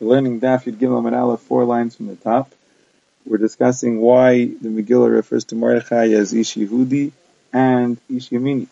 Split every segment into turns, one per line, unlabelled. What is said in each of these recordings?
We're learning Daf Yud Gimel Amud Aleph, four lines from the top. We're discussing why the Megillah refers to Mordechai as Ish Yehudi and Ish Yemini.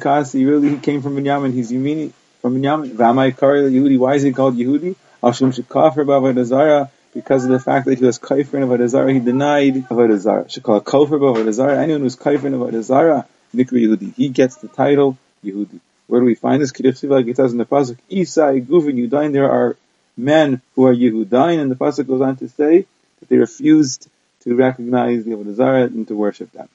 Kasi. Really, he came from Binyamin. He's Yemini from Binyamin. V'amai Yehudi. Why is he called Yehudi? Ashum Shekafir B'Avodah Zarah because of the fact that he was kaifer in Avodah Zarah, he denied Avodah Zarah. Shekal Kofer Avodah Zarah. Anyone who's kaifer in Avodah Zarah, Nikri Yehudi. He gets the title Yehudi. Where do we find this? Like it says in the pasuk, Isai Guvin Yudain. There are men who are Yehudain, and the pasuk goes on to say that they refused to recognize the Avodah Zarah and to worship them.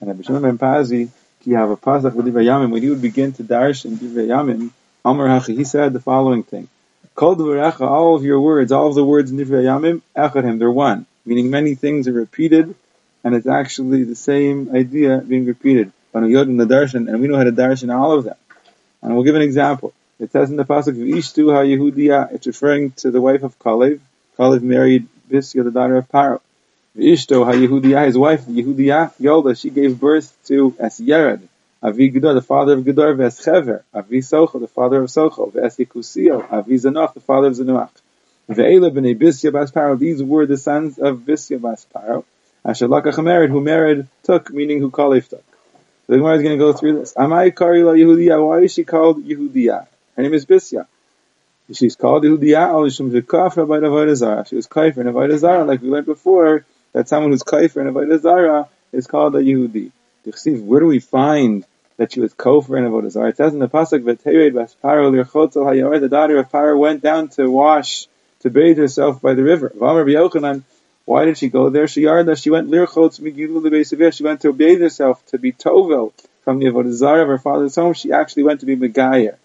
And Rabbi Shimon ben Pazi, he have a pasuk with Yamim when he would begin to darsh in Yamim. Amar Hachi, he said the following thing: Kol all of your words, all of the words in Divrei Yamim, Echadhim, they're one, meaning many things are repeated, and it's actually the same idea being repeated. And we know how to darshan all of them. And we'll give an example. It says in the pasuk of Ishtu HaYehudiya, it's referring to the wife of Kalev. Kalev married Bisya, the daughter of Paro. Ishto HaYehudiya, his wife Yehudiya, Yolda, she gave birth to Es Avi Gedor, the father of Gedor, Ves Avi Socho, the father of Socho, Ves Avi Zanoch, the father of Zanoach. Ve'ela b'nei Bisya bas Paro, these were the sons of Bisya bas Paro. Asher married, who married, took, meaning who Kalev took. The Gemara is going to go through this. Amai Karila Yehudiya. Why is she called Yehudiya? Her name is Bisya. She's called Yehudiya. Alishum Zekafra by Avodah Zarah. She was kaifer in Avodah Zarah, like we learned before. That someone who's kaifer in Avodah Zarah is called a Yehudi. Where do we find that she was kofar in Avodah Zarah? It says in the pasuk V'Tered Bas Paro Lirchotzel Hayor. The daughter of Paro went down to wash, to bathe herself by the river. V'Amar B'Yochanan. Why did she go there? She yarda. She went lirchotz migilu lebesavir. She went to bathe herself to be tovel from the avodah zarah of her father's home. She actually went to be megayer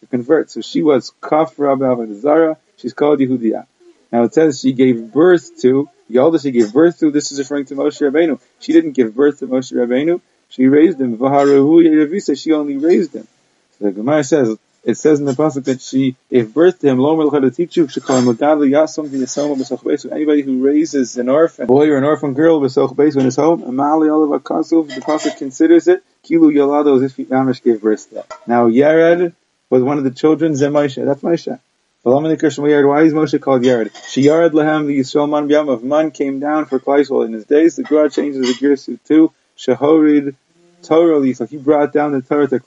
to convert. So she was kafra avodah zarah. She's called Yehudiya. Now it says she gave birth to Yalda. She gave birth to. This is referring to Moshe Rabbeinu. She didn't give birth to Moshe Rabbeinu. She raised him. She only raised him. So the Gemara says it says in the pasuk that she gave birth to him. Lo teach you. She called him yasam Anybody who raises an orphan boy or an orphan girl b'soch beis in his home, amali olav akasuf. The pasuk considers it kilu yalado as if Amish gave birth to. Now Yared was one of the children. Zemoshe. That's Moshe. Why is Moshe called Yared? She Yared lahem the Yisrael man b'yam of man came down for Klaisol in his days. The Gra changes the Girsu too. Shahorid Torah So he brought down the Torah to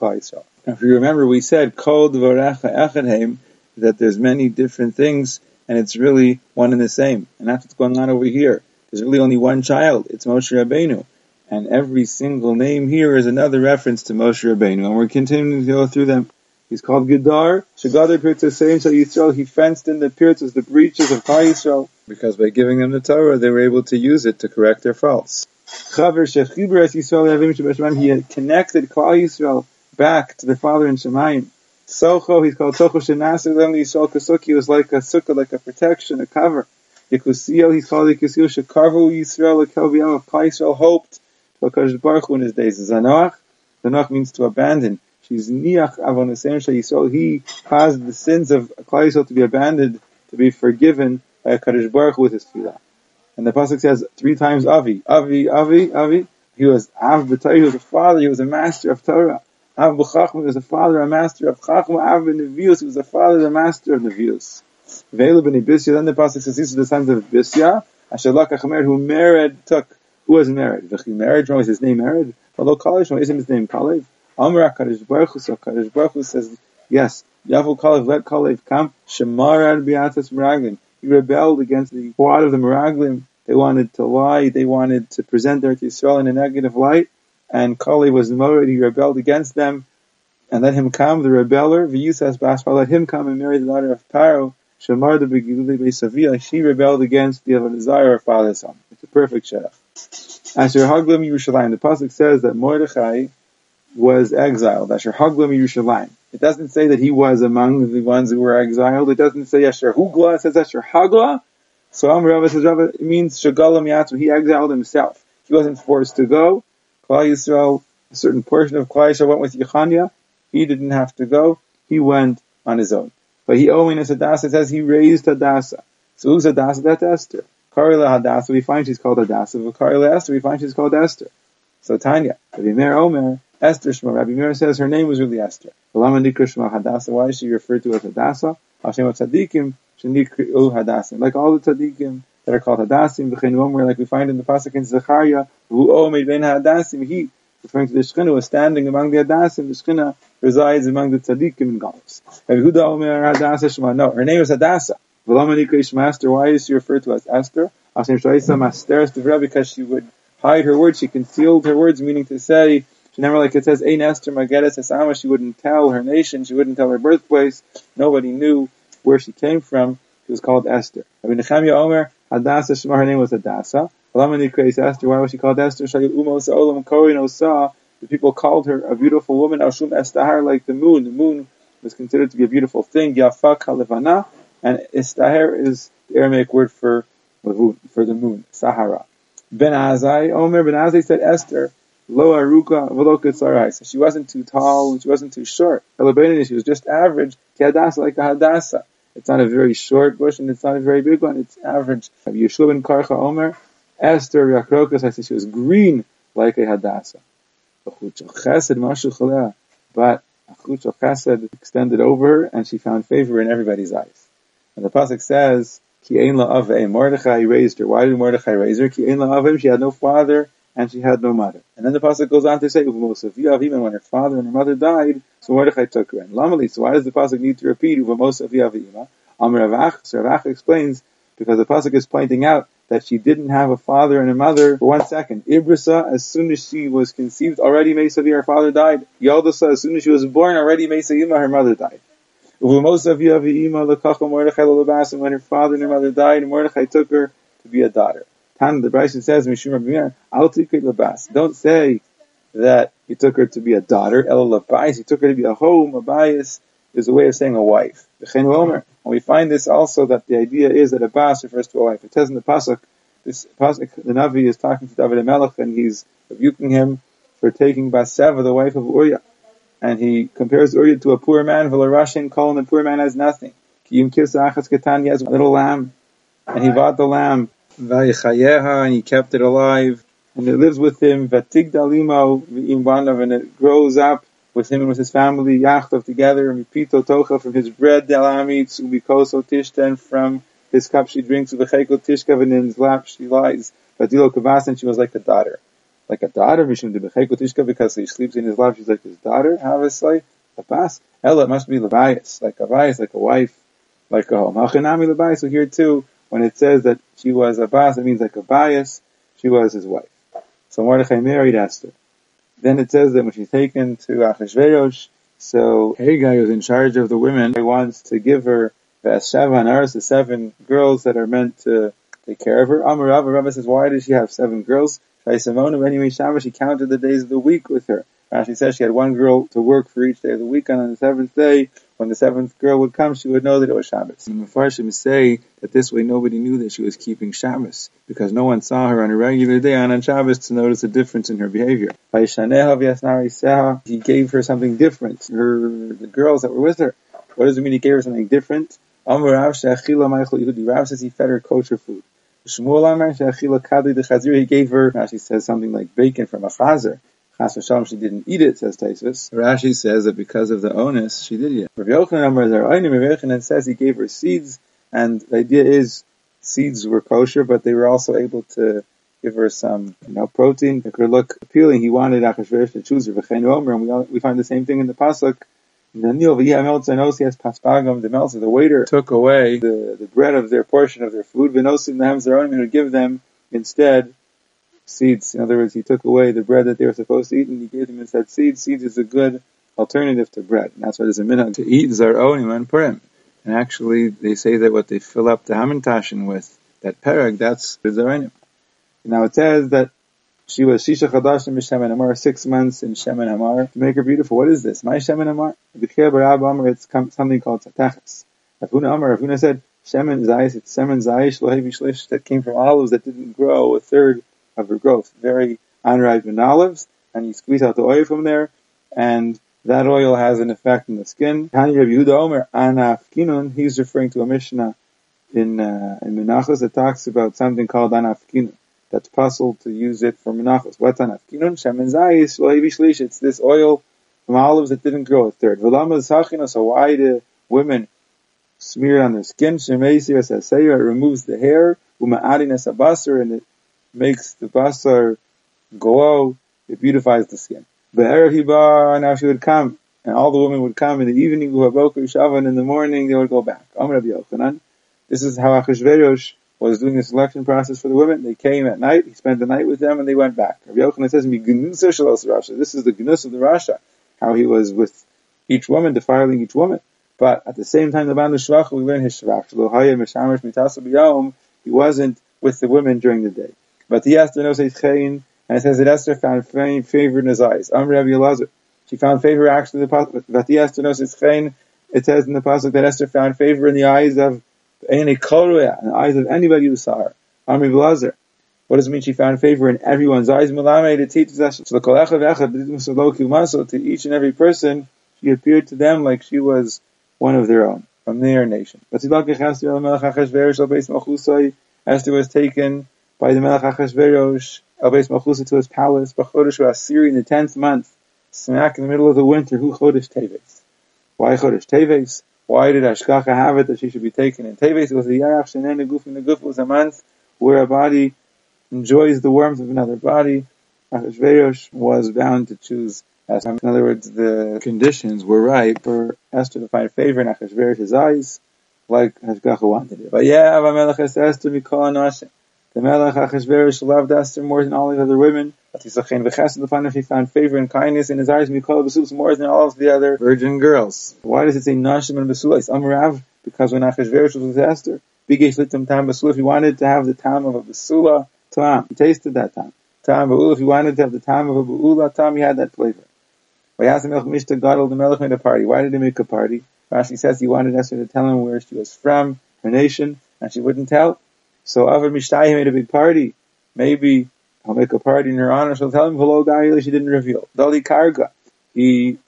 If you remember, we said Kol that there's many different things, and it's really one and the same. And that's what's going on over here. There's really only one child. It's Moshe Rabbeinu. And every single name here is another reference to Moshe Rabbeinu. And we're continuing to go through them. He's called Gedar. Shagadar Pirtzah Seim Yisrael. He fenced in the pirtzas, the breaches of Klal Yisrael, because by giving them the Torah, they were able to use it to correct their faults. Chaver Yisrael He connected Klal Yisrael back to the Father in Shemayim. Socho, he's called Socho Shenasir Lem Yisrael Kasuki was like a sukkah, like a protection, a cover. Yekusio, he's called Yekusio Shekarvu Yisrael of Yisrael hoped to HaKadosh Baruch Hu in his days. Zanoach, Zanoach means to abandon. She's Niach Avonasein Yisrael. He caused the sins of Yisrael to be abandoned, to be forgiven by HaKadosh Baruch Hu with his tefillah. And the pasuk says three times Avi, Avi, Avi, Avi. He was Av B'Torah, he was a father, he was a master of Torah. Av B'Chachma was a father, a master of Chachma. Av B'Nevius, he was a father, a master of Nevius. Vela B'Nei Bisya, then the Pasuk says, these are the sons of Bisya. Asher Lakach who married, took, who was married? V'chi married, was his name married? Although Kalev, isn't his name Kalev? Amra Kadosh Baruch Hu, so Kadosh Baruch says, yes, Yavu Kalev, let Kalev come, Shemarad Biatas Meraglim. He rebelled against the quad of the Meraglim. They wanted to lie, they wanted to present their Yisrael in a negative light and Kali was Moed, he rebelled against them, and let him come, the rebeller, V'yusas Baspa, let him come and marry the daughter of Paro, Shamar the Beisavia, she rebelled against the desire of father's son. It's a perfect shedach. Asher Haglim Yerushalayim, the Pasuk says that Mordechai was exiled. Asher Haglim Yerushalayim. It doesn't say that he was among the ones who were exiled. It doesn't say Asher Hugla, it says Asher Hagla. So Amr says, it means Shagalam Yatsu, he exiled himself. He wasn't forced to go. Klal Yisrael, a certain portion of Klal Yisrael went with Yechania. He didn't have to go. He went on his own. But he owing Hadassah says he raised Hadassah. So who's Hadassah? That's Esther. Karila Hadassah, we find she's called Hadassah. Karila Esther, we find she's called Esther. So Tanya, Rabbi Meir Omer, Esther Shema. Rabbi Meir says her name was really Esther. Hadassah. Why is she referred to as Hadassah? Hashem tzaddikim shenikru hadasim. Like all the tzaddikim that are called hadasim, v'chein omer, like we find in the pasuk in Zechariah, who omed ben hadasim, he, referring to the Shekhinah, was standing among the hadasim, the Shekhinah resides among the tzaddikim in Galus. Yehuda omer hadasa shema, no, her name is. V'lamanika master, why is she referred to as Esther? Because she would hide her words, she concealed her words, meaning to say, she never, like it says, Ein Esther Magedes Esama, she wouldn't tell her nation, she wouldn't tell her birthplace, nobody knew where she came from, she was called Esther. Rabbi Nechemia Omer, Hadassah Shema, her name was Hadassah. Esther, why was she called Esther? The people called her a beautiful woman, Ashum Estahar, like the moon. The moon was considered to be a beautiful thing, Yafa Kalevana, and Estahar is the Aramaic word for, for the moon, Sahara. Ben Azai, Omer Ben Azai said Esther, Lo aruka v'lo So she wasn't too tall, she wasn't too short. She was just average. Hadasa like a hadasa. It's not a very short bush and it's not a very big one. It's average. Yeshua ben Karcha Omer, Esther Yakrokas, I said she was green like a hadasa. But Achut Chesed extended over her and she found favor in everybody's eyes. And the pasuk says, Ki ein Mordechai raised her. Why did Mordechai raise her? Ki ein she had no father and she had no mother. And then the pasuk goes on to say, even when her father and her mother died, so Mordechai took her. And Lamali, so why does the pasuk need to repeat Uvamos Amr Rav Acha, so Rav Acha explains, because the pasuk is pointing out that she didn't have a father and a mother for one second. Ibrisa, as soon as she was conceived, already Mesavi, her father died. Yaldasa, as soon as she was born, already Mesavima, her mother died. And when her father and her mother died, Mordechai took her to be a daughter. The Braisa says, Mishum Rabbi Al labas. Don't say that he took her to be a daughter, El labais. He took her to be a home. A bias is a way of saying a wife. And we find this also that the idea is that a bas refers to a wife. It says in the pasuk, this pasuk, the Navi is talking to David Melech and he's rebuking him for taking Baseva, the wife of Uriah. And he compares Uriah to a poor man, Velarashin Kol, and the poor man has nothing. He has a little lamb. And he bought the lamb and he kept it alive, and it lives with him, Vatigdalimo v'imvanav, and it grows up with him and with his family, Yachtov together, and Mipito Tocha from his bread, Delamitz, Ubikoso Tishten, from his cup she drinks, Uvecheko Tishkav, and in his lap she lies, Vadilo Kavas, and she was like a daughter. Like a daughter, Mishum Debecheko Tishkav, because he sleeps in his lap, she's like his daughter, obviously. Kabas, Ella must be Levias, like a Levias, like a wife, like a home. Hachanami Levias, so here too, when it says that she was a bas, it means like a bias, she was his wife. So Mordechai married Esther. Then it says that when she's taken to Achashverosh, so Haggai was in charge of the women. He wants to give her seven Aras, the seven girls that are meant to take care of her. Amar Rabba, says, why does she have seven girls? Shai anyway, Shabbos, she counted the days of the week with her. Rashi says she had one girl to work for each day of the week, and on the seventh day, when the seventh girl would come, she would know that it was Shabbos. And the Mepharshim say that this way nobody knew that she was keeping Shabbos, because no one saw her on a regular day and on Shabbos to notice a difference in her behavior. He gave her something different. Her, the girls that were with her. What does it mean he gave her something different? Rav says he fed her kosher food. He gave her, she says something like bacon from a chazer. Chas v'shalom, she didn't eat it, says Taisus. Rashi says that because of the onus, she did eat it. Rav Yochanan says he gave her seeds, and the idea is seeds were kosher, but they were also able to give her some, you know, protein. It could look appealing. He wanted Achashverosh to choose her. And we, we find the same thing in the pasuk. The waiter took away the, the bread of their portion of their food. And would give them instead seeds. In other words, he took away the bread that they were supposed to eat and he gave them instead seeds. Seeds is a good alternative to bread. And that's why there's a minhag to eat zaronim and purim. And actually, they say that what they fill up the hamantashen with, that pereg, that's zaronim. Now it says that she was Shisha Chadashim Shemen Amar, six months in Shemen Amar, to make her beautiful. What is this? My Shemen Amar? It's something called Tzatachas. Rav Huna Amar, Rav Huna said, Shemen Zayis, it's Shemen Zayis, Shlish, that came from olives that didn't grow a third of her growth. Very in olives, and you squeeze out the oil from there, and that oil has an effect on the skin. He's referring to a Mishnah in uh, in Menachos that talks about something called Anaf That's possible to use it for Menachos. What's Anaf Kinun? Shemen It's this oil from olives that didn't grow a third. So why do women smear it on their skin. It removes the hair. Uma'adin and it makes the basar glow. It beautifies the skin. Be'erev now she would come, and all the women would come in the evening, Shavan, in the morning they would go back. This is how Achashverosh was doing the selection process for the women. They came at night, he spent the night with them, and they went back. Rabbi Yochanan says, This is the gnus of the Rasha, how he was with each woman, defiling each woman. But at the same time, the Band Shvach, we learn his Shvach. He wasn't with the women during the day. But the knows Chayin, and it says that Esther found favor in his eyes. Amr Rabbi Elazar. She found favor actually in the pasuk. But the knows Chayin, it says in the pasuk that Esther found favor in the eyes of any Koruya, in the eyes of anybody who saw her. Amr Blazer. What does it mean she found favor in everyone's eyes? It teaches us to each and every person, she appeared to them like she was one of their own, from their nation. Esther was taken by the Melech Achashverosh, Elbeis Malchusa to his palace, Bachodesh Asiri in the tenth month, smack in the middle of the winter, who Chodesh Teves. Why Chodesh Teves? Why did Hashgacha have it that she should be taken in Teves? It was the Yarach Shenen Neguf, and the Guf was a month where a body enjoys the warmth of another body. Achashverosh was bound to choose Esther. in other words, the conditions were right for Esther to find favor in Achashverosh's eyes, like Hashgacha wanted it. But yeah, Esther Mikol The Melech Achashverosh loved Esther more than all the other women. But he found favor and kindness in his eyes Mikol Besulis more than all of the other virgin girls. Why does it say Nashim and Besulis? Amrav, because when Achashverosh was with Esther, Bigesh Litam Tam Besulah, he wanted to have the time of a Besula Tam. He tasted that time. Tam Be'ula, if he wanted to have the time of a Be'ula Tam, he had that flavor. Why the Melech made a party. Why did he make a party? Rashi says he wanted Esther to tell him where she was from, her nation, and she wouldn't tell. So Avad Mishtai made a big party. Maybe I'll make a party in her honor. She'll tell him Gaila she didn't reveal. Dali Karga. He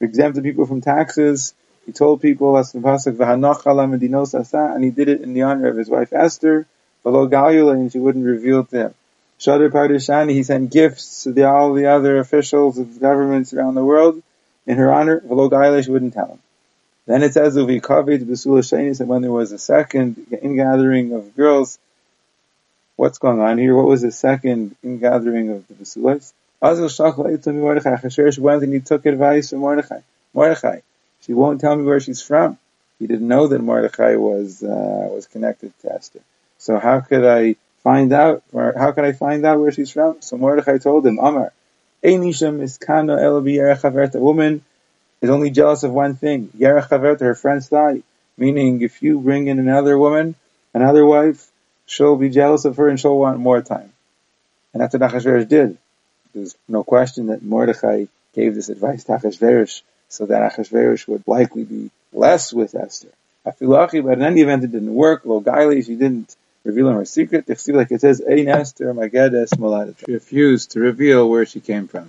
exempted people from taxes. He told people and he did it in the honor of his wife Esther. Velo Gaila and she wouldn't reveal to him. Shadr Pardishani, he sent gifts to the, all the other officials of governments around the world in her honor. V'lo Gailish wouldn't tell him. Then it says, Uvi Kavit Besula Shainis, and when there was a second ingathering of girls, what's going on here? What was the second ingathering of the Besulas? Azil Shachla me Mordechai. Achashverosh went and he took advice from Mordechai. Mordechai, she won't tell me where she's from. He didn't know that Mordechai was, uh, was connected to Esther. So how could I find out, how could I find out where she's from? So Mordechai told him, Amar, Einisham is kano elabi A woman is only jealous of one thing, Yerechaverta, her friend's thigh. Meaning, if you bring in another woman, another wife, she'll be jealous of her and she'll want more time. And that's what Achashverosh did. There's no question that Mordechai gave this advice to Achashverosh so that Achashverosh would likely be less with Esther. Afilachi, but in any event, it didn't work. Lo Gaili, she didn't revealing her secret. Like it says, Ein Esther Magedes She refused to reveal where she came from.